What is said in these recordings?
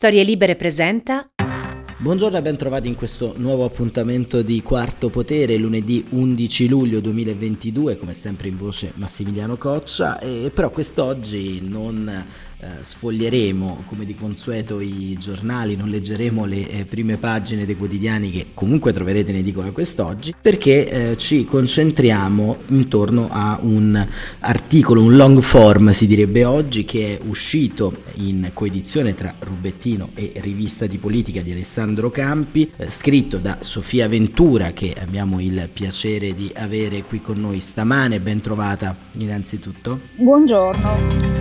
Storie Libere presenta Buongiorno e ben trovati in questo nuovo appuntamento di Quarto Potere, lunedì 11 luglio 2022, come sempre in voce Massimiliano Coccia, e però quest'oggi non eh, sfoglieremo come di consueto i giornali, non leggeremo le eh, prime pagine dei quotidiani che comunque troverete in edicola quest'oggi, perché eh, ci concentriamo intorno a un articolo, un long form si direbbe oggi, che è uscito in coedizione tra Rubettino e Rivista di Politica di Alessandro Campi, eh, scritto da Sofia Ventura che abbiamo il piacere di avere qui con noi stamane, ben trovata innanzitutto. Buongiorno.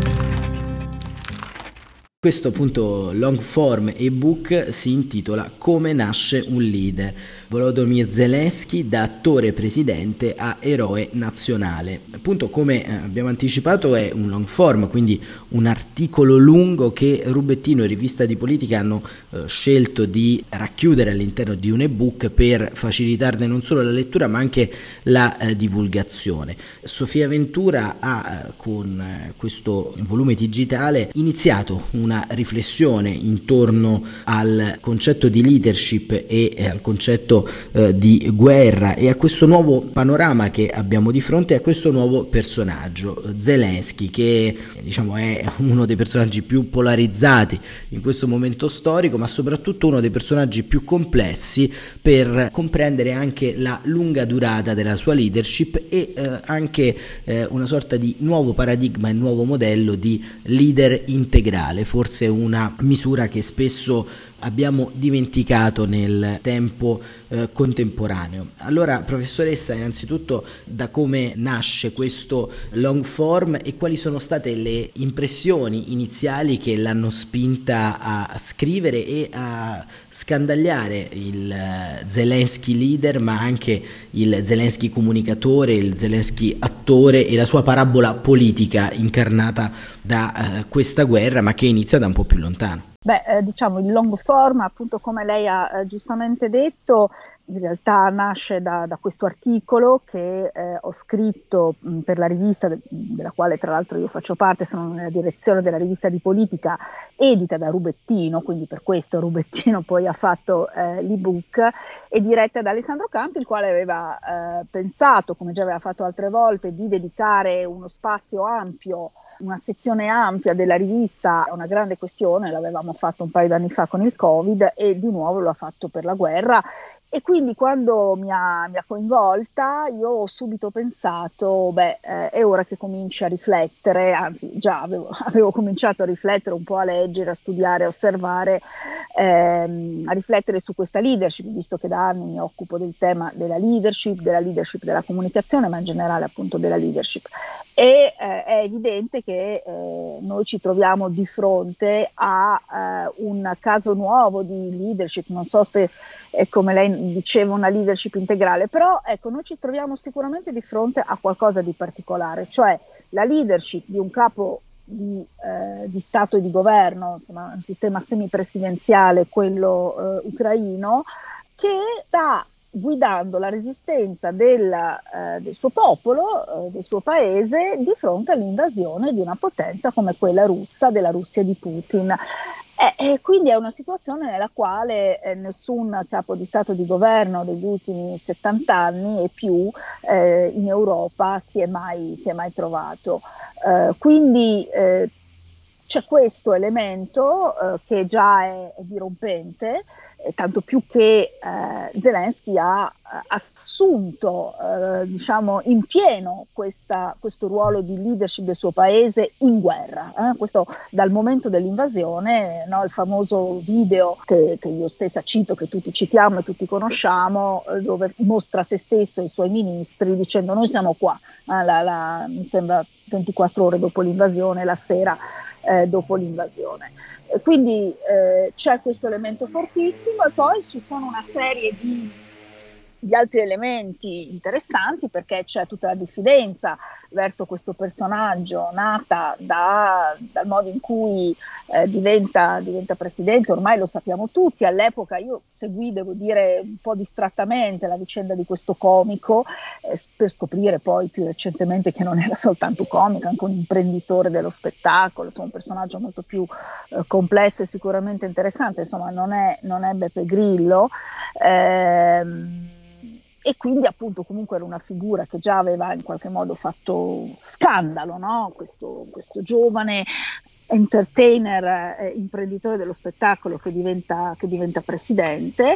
Questo appunto long form ebook si intitola Come nasce un leader Volodymyr Zelensky da attore presidente a eroe nazionale. Appunto come eh, abbiamo anticipato è un long form, quindi un articolo lungo che Rubettino e Rivista di Politica hanno eh, scelto di racchiudere all'interno di un ebook per facilitarne non solo la lettura ma anche la eh, divulgazione. Sofia Ventura ha eh, con eh, questo volume digitale iniziato una riflessione intorno al concetto di leadership e eh, al concetto eh, di guerra e a questo nuovo panorama che abbiamo di fronte a questo nuovo personaggio, Zelensky, che diciamo è uno dei personaggi più polarizzati in questo momento storico, ma soprattutto uno dei personaggi più complessi per comprendere anche la lunga durata della sua leadership e eh, anche eh, una sorta di nuovo paradigma e nuovo modello di leader integrale, forse una misura che spesso abbiamo dimenticato nel tempo eh, contemporaneo. Allora, professoressa, innanzitutto da come nasce questo long form e quali sono state le impressioni iniziali che l'hanno spinta a scrivere e a scandagliare il eh, Zelensky leader, ma anche il Zelensky comunicatore, il Zelensky attore e la sua parabola politica incarnata da uh, questa guerra, ma che inizia da un po' più lontano. Beh, eh, diciamo il long form, appunto come lei ha eh, giustamente detto, in realtà nasce da, da questo articolo che eh, ho scritto mh, per la rivista, de- della quale tra l'altro io faccio parte, sono nella direzione della rivista di politica edita da Rubettino, quindi per questo Rubettino poi ha fatto eh, l'ebook, e diretta da Alessandro Campi, il quale aveva eh, pensato, come già aveva fatto altre volte, di dedicare uno spazio ampio una sezione ampia della rivista a una grande questione, l'avevamo fatto un paio d'anni fa con il Covid e di nuovo lo ha fatto per la guerra e quindi quando mi ha, mi ha, coinvolta io ho subito pensato, beh, eh, è ora che cominci a riflettere, anzi già avevo, avevo, cominciato a riflettere un po' a leggere, a studiare, a osservare, ehm, a riflettere su questa leadership, visto che da anni mi occupo del tema della leadership, della leadership della comunicazione, ma in generale appunto della leadership. E eh, è evidente che eh, noi ci troviamo di fronte a eh, un caso nuovo di leadership, non so se è come lei diceva una leadership integrale, però ecco, noi ci troviamo sicuramente di fronte a qualcosa di particolare, cioè la leadership di un capo di, eh, di Stato e di governo, insomma un sistema semipresidenziale, quello eh, ucraino, che sta guidando la resistenza del, eh, del suo popolo, eh, del suo paese, di fronte all'invasione di una potenza come quella russa, della Russia di Putin. E, e quindi è una situazione nella quale eh, nessun capo di Stato di governo degli ultimi 70 anni e più eh, in Europa si è mai, si è mai trovato. Eh, quindi eh, c'è questo elemento eh, che già è, è dirompente eh, tanto più che eh, Zelensky ha eh, assunto eh, diciamo, in pieno questa, questo ruolo di leadership del suo paese in guerra. Eh. Questo dal momento dell'invasione, no, il famoso video che, che, io stessa cito, che tutti citiamo e tutti conosciamo, dove mostra se stesso e i suoi ministri dicendo noi siamo qua, la, la, mi sembra 24 ore dopo l'invasione, la sera dopo l'invasione. Quindi eh, c'è questo elemento fortissimo e poi ci sono una serie di, di altri elementi interessanti perché c'è tutta la diffidenza verso questo personaggio nata da, dal modo in cui eh, diventa, diventa, presidente, ormai lo sappiamo tutti, all'epoca io seguì, devo dire, un po' distrattamente la vicenda di questo comico eh, per scoprire poi più recentemente che non era soltanto comico, anche un imprenditore dello spettacolo, un personaggio molto più eh, complesso e sicuramente interessante, insomma non è, non è Beppe Grillo. Ehm, e quindi appunto comunque era una figura che già aveva in qualche modo fatto scandalo, no? questo, questo, giovane entertainer, eh, imprenditore dello spettacolo che diventa, che diventa presidente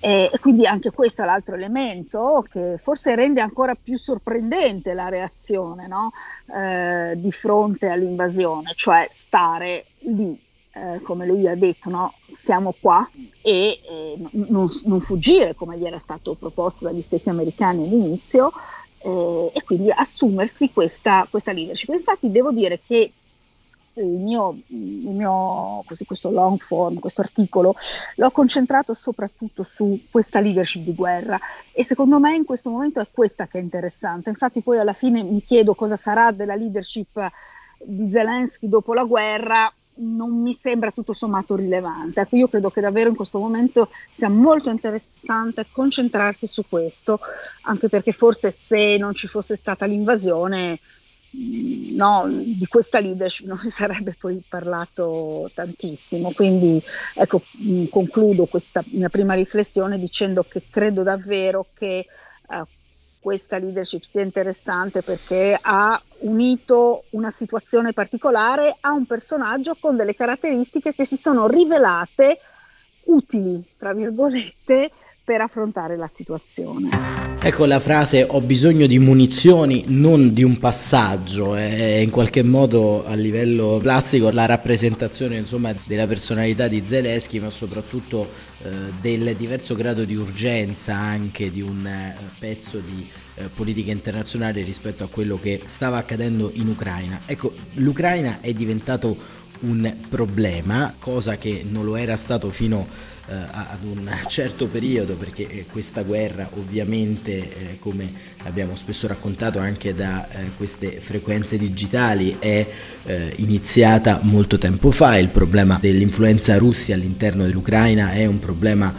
eh, e quindi anche questo è l'altro elemento che forse rende ancora più sorprendente la reazione no? eh, di fronte all'invasione, cioè stare lì eh, come lui ha detto, no? siamo qua e eh, non, non, fuggire come gli era stato proposto dagli stessi americani all'inizio eh, e quindi assumersi questa, questa, leadership. Infatti devo dire che il mio, il mio così, questo long form, questo articolo, l'ho concentrato soprattutto su questa leadership di guerra e secondo me in questo momento è questa che è interessante. Infatti poi alla fine mi chiedo cosa sarà della leadership di Zelensky dopo la guerra non mi sembra tutto sommato rilevante. Ecco, io credo che davvero in questo momento sia molto interessante concentrarsi su questo, anche perché forse se non ci fosse stata l'invasione, mm, no, di questa leadership non si sarebbe poi parlato tantissimo. Quindi ecco, mm, concludo questa mia prima riflessione dicendo che credo davvero che uh, questa leadership sia interessante perché ha unito una situazione particolare a un personaggio con delle caratteristiche che si sono rivelate utili, tra virgolette, per affrontare la situazione. Ecco la frase ho bisogno di munizioni, non di un passaggio, è in qualche modo a livello plastico la rappresentazione insomma, della personalità di Zelensky, ma soprattutto eh, del diverso grado di urgenza anche di un eh, pezzo di eh, politica internazionale rispetto a quello che stava accadendo in Ucraina. Ecco, l'Ucraina è diventato un problema, cosa che non lo era stato fino eh, ad un certo periodo perché eh, questa guerra ovviamente eh, come abbiamo spesso raccontato anche da queste frequenze digitali è iniziata molto tempo fa. Il problema dell'influenza russia all'interno dell'Ucraina è un problema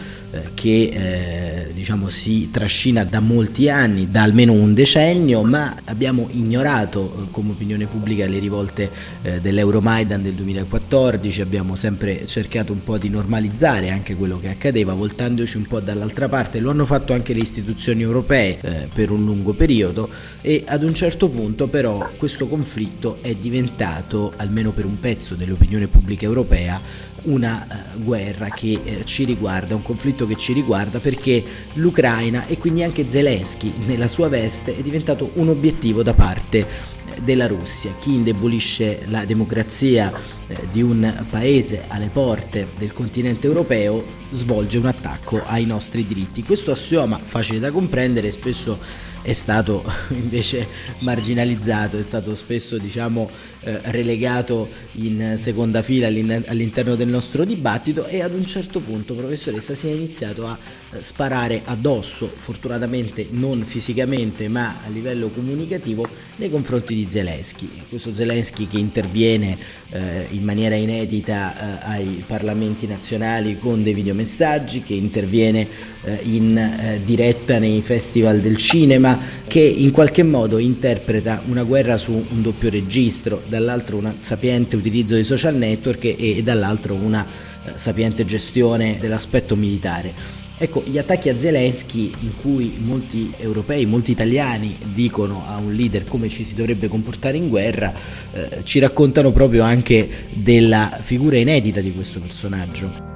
che eh, diciamo, si trascina da molti anni, da almeno un decennio, ma abbiamo ignorato eh, come opinione pubblica le rivolte eh, dell'Euromaidan del 2014, abbiamo sempre cercato un po' di normalizzare anche quello che accadeva, voltandoci un po' dall'altra parte, lo hanno fatto anche le istituzioni europee eh, per un lungo periodo. E ad un certo punto però questo conflitto è diventato, almeno per un pezzo dell'opinione pubblica europea, una uh, guerra che uh, ci riguarda, un conflitto che ci riguarda perché l'Ucraina e quindi anche Zelensky nella sua veste è diventato un obiettivo da parte eh, della Russia. Chi indebolisce la democrazia eh, di un paese alle porte del continente europeo svolge un attacco ai nostri diritti. Questo assioma facile da comprendere spesso è stato invece marginalizzato, è stato spesso diciamo, eh, relegato in seconda fila all'interno del nostro dibattito e ad un certo punto, professoressa, si è iniziato a eh, sparare addosso, fortunatamente non fisicamente ma a livello comunicativo, nei confronti di Zelensky. Questo Zelensky che interviene eh, in maniera inedita eh, ai parlamenti nazionali con dei videomessaggi, che interviene eh, in eh, diretta nei festival del cinema, che in qualche modo interpreta una guerra su un doppio registro, dall'altro un sapiente utilizzo dei social network e, e dall'altro una eh, sapiente gestione dell'aspetto militare. Ecco, gli attacchi a Zelensky in cui molti europei, molti italiani dicono a un leader come ci si dovrebbe comportare in guerra, eh, ci raccontano proprio anche della figura inedita di questo personaggio.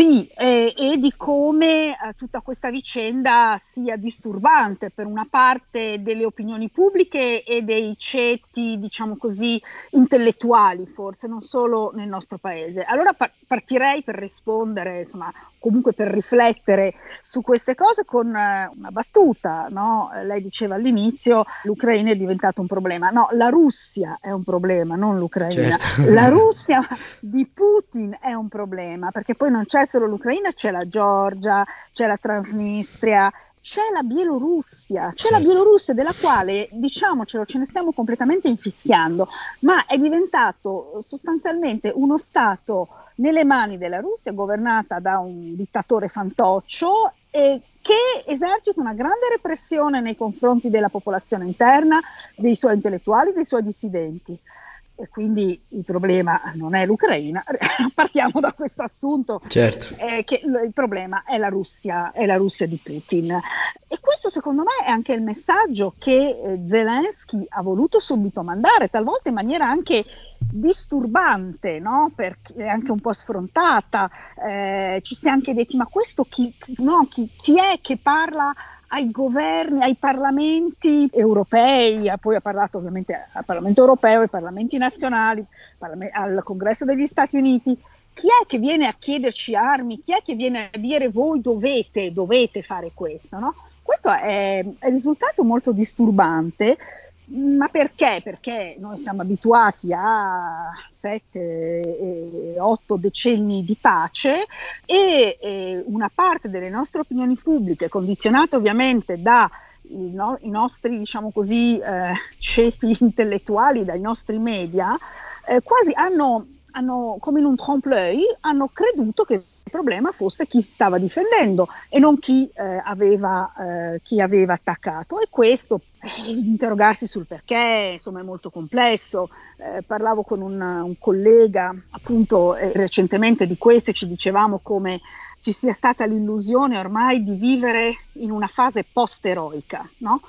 Sì, eh, e di come eh, tutta questa vicenda sia disturbante per una parte delle opinioni pubbliche e dei ceti, diciamo così, intellettuali, forse non solo nel nostro paese. Allora par- partirei per rispondere, insomma, comunque per riflettere su queste cose con eh, una battuta. No? Lei diceva all'inizio l'Ucraina è diventato un problema. No, la Russia è un problema, non l'Ucraina. Certo. La Russia di Putin è un problema, perché poi non c'è solo l'Ucraina, c'è la Georgia, c'è la Transnistria, c'è la Bielorussia, c'è certo. la Bielorussia della quale, diciamocelo, ce ne stiamo completamente infischiando, ma è diventato sostanzialmente uno Stato nelle mani della Russia, governata da un dittatore fantoccio e che esercita una grande repressione nei confronti della popolazione interna, dei suoi intellettuali, dei suoi dissidenti e quindi il problema non è l'Ucraina, partiamo da questo assunto certo. eh, che il problema è la, Russia, è la Russia di Putin. E questo secondo me è anche il messaggio che eh, Zelensky ha voluto subito mandare, talvolta in maniera anche disturbante, no? perché anche un po' sfrontata. Eh, ci si è anche detti, ma questo chi, no, chi, chi è che parla ai governi, ai parlamenti europei, poi ha parlato ovviamente al Parlamento europeo, ai parlamenti nazionali, al Congresso degli Stati Uniti. Chi è che viene a chiederci armi? Chi è che viene a dire voi dovete, dovete fare questo? No? Questo è, è risultato molto disturbante ma perché? Perché noi siamo abituati a sette, otto decenni di pace e, e una parte delle nostre opinioni pubbliche, condizionate ovviamente da i, no, i nostri, diciamo così, eh, ceti intellettuali, dai nostri media, eh, quasi hanno, hanno, come in un trompe-l'œil, hanno creduto che problema fosse chi stava difendendo e non chi, eh, aveva, eh, chi aveva, attaccato. E questo, eh, interrogarsi sul perché, insomma, è molto complesso. Eh, parlavo con un, un collega appunto eh, recentemente di questo e ci dicevamo come ci sia stata l'illusione ormai di vivere in una fase post-eroica, no?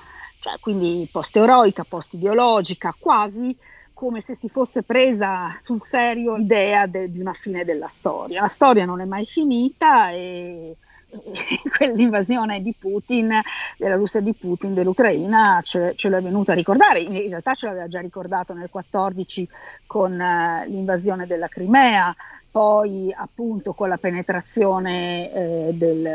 cioè, quindi post-eroica, post-ideologica, quasi come se si fosse presa sul serio l'idea de, di una fine della storia. La storia non è mai finita e, quell'invasione di Putin, della Russia di Putin, dell'Ucraina, ce, ce l'è venuta a ricordare. In, realtà ce l'aveva già ricordato nel 2014 con uh, l'invasione della Crimea, poi appunto con la penetrazione eh, del,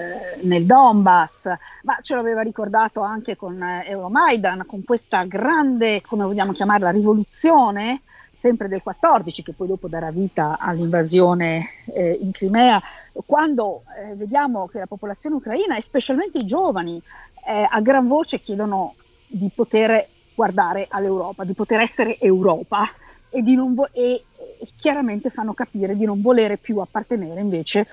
nel Donbass, ma ce l'aveva ricordato anche con eh, Euromaidan, con questa grande, come vogliamo chiamarla, rivoluzione sempre del 14, che poi dopo darà vita all'invasione eh, in Crimea, quando eh, vediamo che la popolazione ucraina e specialmente i giovani eh, a gran voce chiedono di poter guardare all'Europa, di poter essere Europa e, vo- e, chiaramente fanno capire di non volere più appartenere invece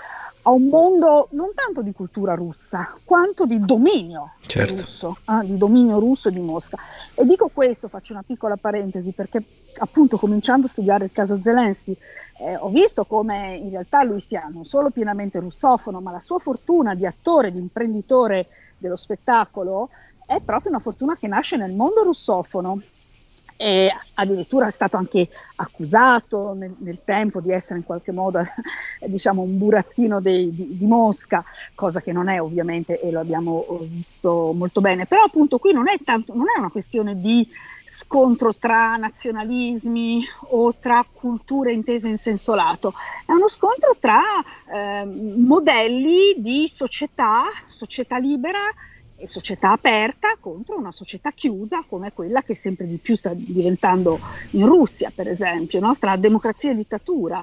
a un mondo non tanto di cultura russa, quanto di dominio certo. russo, eh, di dominio russo di Mosca. E dico questo, faccio una piccola parentesi, perché appunto cominciando a studiare il caso Zelensky, eh, ho visto come in realtà lui sia non solo pienamente russofono, ma la sua fortuna di attore, di imprenditore dello spettacolo, è proprio una fortuna che nasce nel mondo russofono e addirittura è stato anche accusato nel, nel tempo di essere in qualche modo diciamo, un burattino dei, di, di, Mosca, cosa che non è ovviamente e lo abbiamo visto molto bene, però appunto qui non è, tanto, non è una questione di scontro tra nazionalismi o tra culture intese in senso lato, è uno scontro tra eh, modelli di società, società libera, società aperta contro una società chiusa come quella che sempre di più sta diventando in Russia, per esempio, no? tra democrazia e dittatura.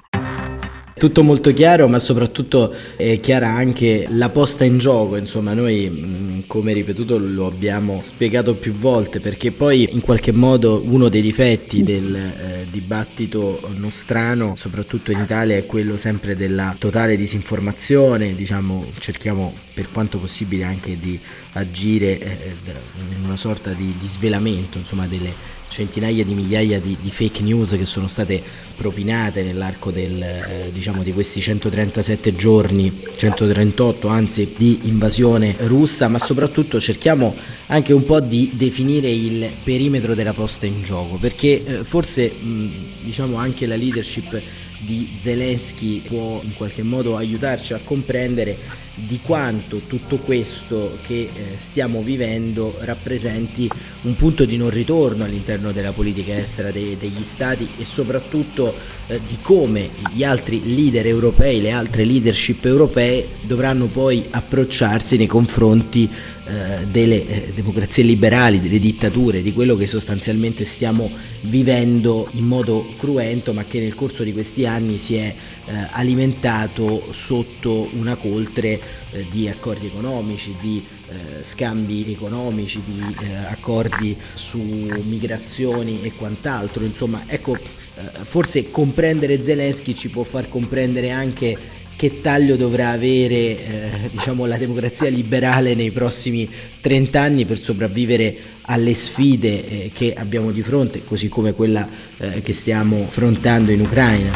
Tutto molto chiaro, ma soprattutto è chiara anche la posta in gioco, insomma noi mm, come ripetuto lo abbiamo spiegato più volte perché poi in qualche modo uno dei difetti del eh, dibattito nostrano, soprattutto in Italia, è quello sempre della totale disinformazione, diciamo cerchiamo per quanto possibile anche di agire eh, in una sorta di, di svelamento insomma delle centinaia di migliaia di, di, fake news che sono state propinate nell'arco del, eh, diciamo di questi 137 giorni, 138 anzi, di invasione russa, ma soprattutto cerchiamo anche un po' di definire il perimetro della posta in gioco, perché eh, forse mh, diciamo anche la leadership di Zelensky può in qualche modo aiutarci a comprendere di quanto tutto questo che eh, stiamo vivendo rappresenti un punto di non ritorno all'interno della politica estera de- degli stati e soprattutto eh, di come gli altri leader europei, le altre leadership europee dovranno poi approcciarsi nei confronti eh, delle eh, democrazie liberali, delle dittature, di quello che sostanzialmente stiamo vivendo in modo cruento, ma che nel corso di questi anni si è eh, alimentato sotto una coltre eh, di accordi economici, di eh, scambi economici, di accordi su migrazioni e quant'altro. Insomma, ecco, forse comprendere Zelensky ci può far comprendere anche che taglio dovrà avere eh, diciamo, la democrazia liberale nei prossimi 30 anni per sopravvivere alle sfide eh, che abbiamo di fronte, così come quella eh, che stiamo affrontando in Ucraina.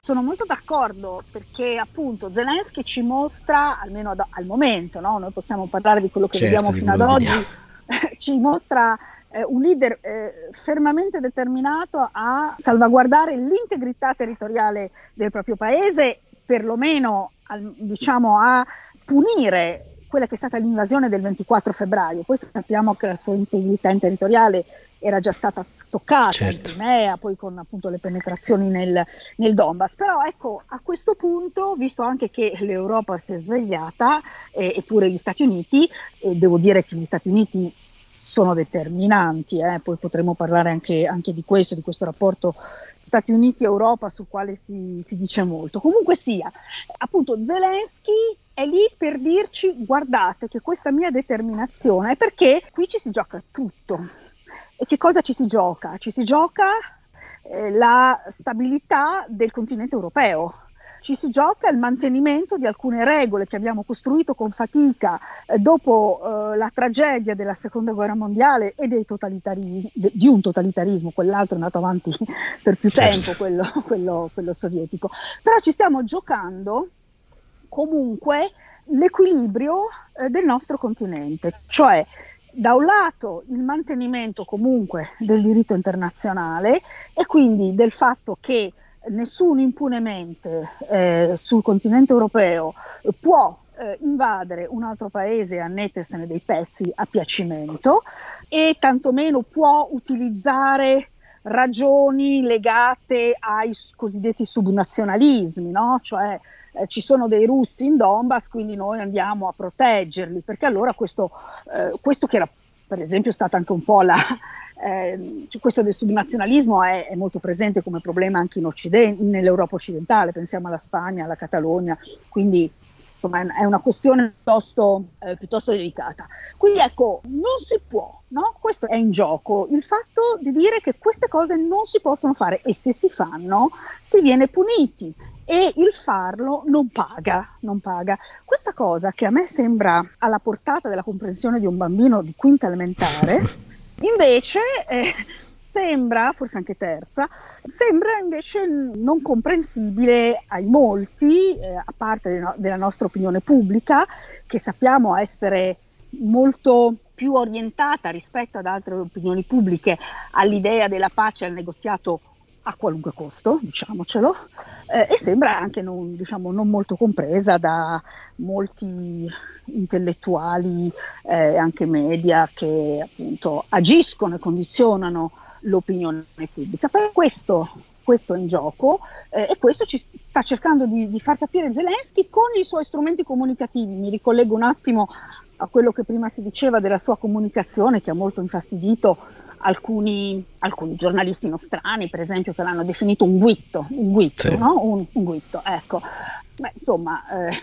Sono molto d'accordo perché appunto Zelensky ci mostra, almeno ad, al momento, no? noi possiamo parlare di quello che certo, vediamo fino ad oggi, ci mostra eh, un leader eh, fermamente determinato a salvaguardare l'integrità territoriale del proprio paese, perlomeno al, diciamo, a punire quella che è stata l'invasione del 24 febbraio. Poi sappiamo che la sua integrità territoriale era già stata toccata certo. in Crimea, poi con appunto le penetrazioni nel, nel, Donbass. Però ecco, a questo punto, visto anche che l'Europa si è svegliata, eh, eppure gli Stati Uniti, e devo dire che gli Stati Uniti sono determinanti, eh? poi potremo parlare anche, anche, di questo, di questo rapporto Stati Uniti-Europa sul quale si, si, dice molto. Comunque sia, appunto Zelensky è lì per dirci guardate che questa mia determinazione è perché qui ci si gioca tutto. E che cosa ci si gioca? Ci si gioca eh, la stabilità del continente europeo, ci si gioca il mantenimento di alcune regole che abbiamo costruito con fatica eh, dopo eh, la tragedia della seconda guerra mondiale e di un totalitarismo, quell'altro è andato avanti per più certo. tempo, quello, quello, quello sovietico. Però ci stiamo giocando comunque l'equilibrio eh, del nostro continente, cioè da un lato il mantenimento comunque del diritto internazionale e quindi del fatto che nessuno impunemente eh, sul continente europeo può eh, invadere un altro paese e annettersene dei pezzi a piacimento e tantomeno può utilizzare ragioni legate ai cosiddetti subnazionalismi, no? cioè eh, ci sono dei russi in Donbass, quindi noi andiamo a proteggerli, perché allora questo, eh, questo che era per esempio stato anche un po' la, eh, questo del subnazionalismo è, è, molto presente come problema anche Occidente, nell'Europa occidentale, pensiamo alla Spagna, alla Catalogna, quindi insomma è una questione piuttosto, eh, piuttosto delicata. Quindi ecco, non si può, no? questo è in gioco, il fatto di dire che queste cose non si possono fare e se si fanno si viene puniti e il farlo non paga, non paga. Questa cosa che a me sembra alla portata della comprensione di un bambino di quinta elementare, invece eh, sembra, forse anche terza, sembra invece non comprensibile ai molti, eh, a parte no, della nostra opinione pubblica, che sappiamo essere molto più orientata rispetto ad altre opinioni pubbliche all'idea della pace e al negoziato a qualunque costo, diciamocelo, eh, e sembra anche non, diciamo, non, molto compresa da molti intellettuali e eh, anche media che appunto agiscono e condizionano l'opinione pubblica. Per questo, questo è in gioco eh, e questo ci sta cercando di, di far capire Zelensky con i suoi strumenti comunicativi. Mi ricollego un attimo a quello che prima si diceva della sua comunicazione che ha molto infastidito alcuni, alcuni, giornalisti nostrani, per esempio, che l'hanno definito un guitto, un guitto, sì. no? un, un guitto, ecco. Beh, insomma, eh,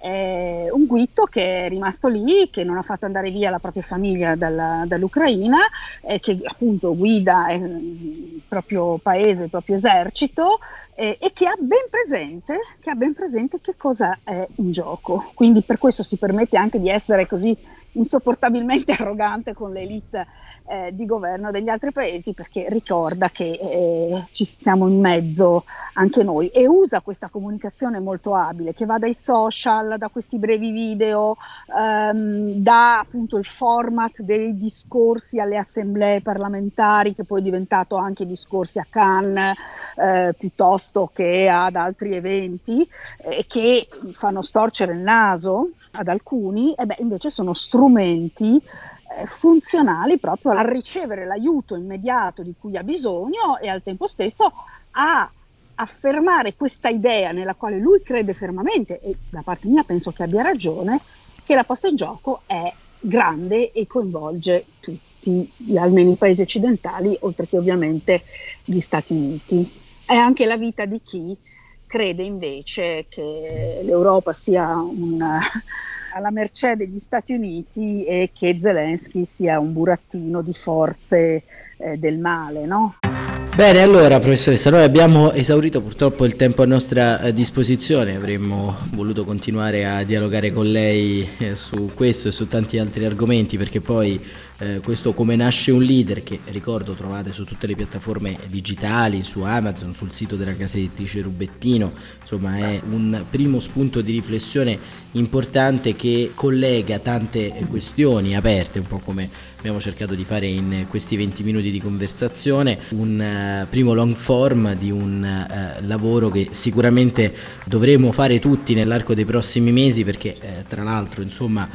è un guitto che è rimasto lì, che non ha fatto andare via la propria famiglia dalla, dall'Ucraina, e che appunto guida il proprio paese, il proprio esercito e, e che, ha presente, che ha ben presente che cosa è in gioco. Quindi per questo si permette anche di essere così insopportabilmente arrogante con l'elite eh, di governo degli altri paesi perché ricorda che eh, ci siamo in mezzo anche noi e usa questa comunicazione molto abile che va dai social, da questi brevi video, ehm, da appunto il format dei discorsi alle assemblee parlamentari che poi è diventato anche discorsi a Cannes eh, piuttosto che ad altri eventi eh, che fanno storcere il naso ad alcuni e beh invece sono strumenti eh, funzionali proprio a ricevere l'aiuto immediato di cui ha bisogno e al tempo stesso a affermare questa idea nella quale lui crede fermamente e da parte mia penso che abbia ragione, che la posta in gioco è grande e coinvolge tutti, almeno i paesi occidentali, oltre che ovviamente gli Stati Uniti. È anche la vita di chi crede invece che l'Europa sia un, alla mercé degli Stati Uniti e che Zelensky sia un burattino di forze eh, del male, no? Bene, allora professoressa, noi abbiamo esaurito purtroppo il tempo a nostra eh, disposizione, avremmo voluto continuare a dialogare con lei eh, su questo e su tanti altri argomenti perché poi eh, questo come nasce un leader che ricordo trovate su tutte le piattaforme digitali, su Amazon, sul sito della casa editrice Rubettino, insomma è un primo spunto di riflessione importante che collega tante questioni aperte, un po' come abbiamo cercato di fare in questi 20 minuti di conversazione, un uh, primo long form di un uh, lavoro che sicuramente dovremo fare tutti nell'arco dei prossimi mesi perché eh, tra l'altro insomma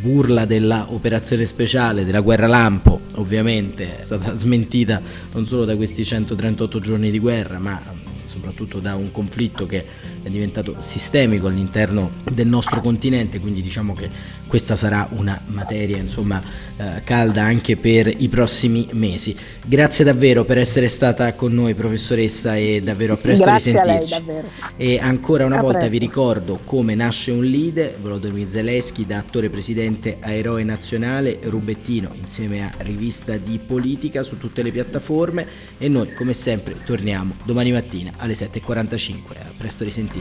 burla dell'operazione speciale della guerra lampo ovviamente è stata smentita non solo da questi 138 giorni di guerra ma soprattutto da un conflitto che è diventato sistemico all'interno del nostro continente, quindi diciamo che questa sarà una materia insomma eh, calda anche per i prossimi mesi. Grazie davvero per essere stata con noi professoressa e davvero a presto Grazie risentirci. A lei, e ancora una a volta presto. vi ricordo come nasce un leader, Volodymyr Zelensky da attore presidente a eroe nazionale, Rubettino insieme a rivista di politica su tutte le piattaforme e noi come sempre torniamo domani mattina alle 7.45. A presto risentirci.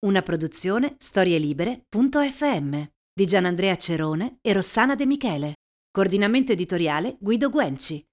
Una produzione storielibere.fm di Gianandrea Cerone e Rossana De Michele. Coordinamento editoriale Guido Guenci.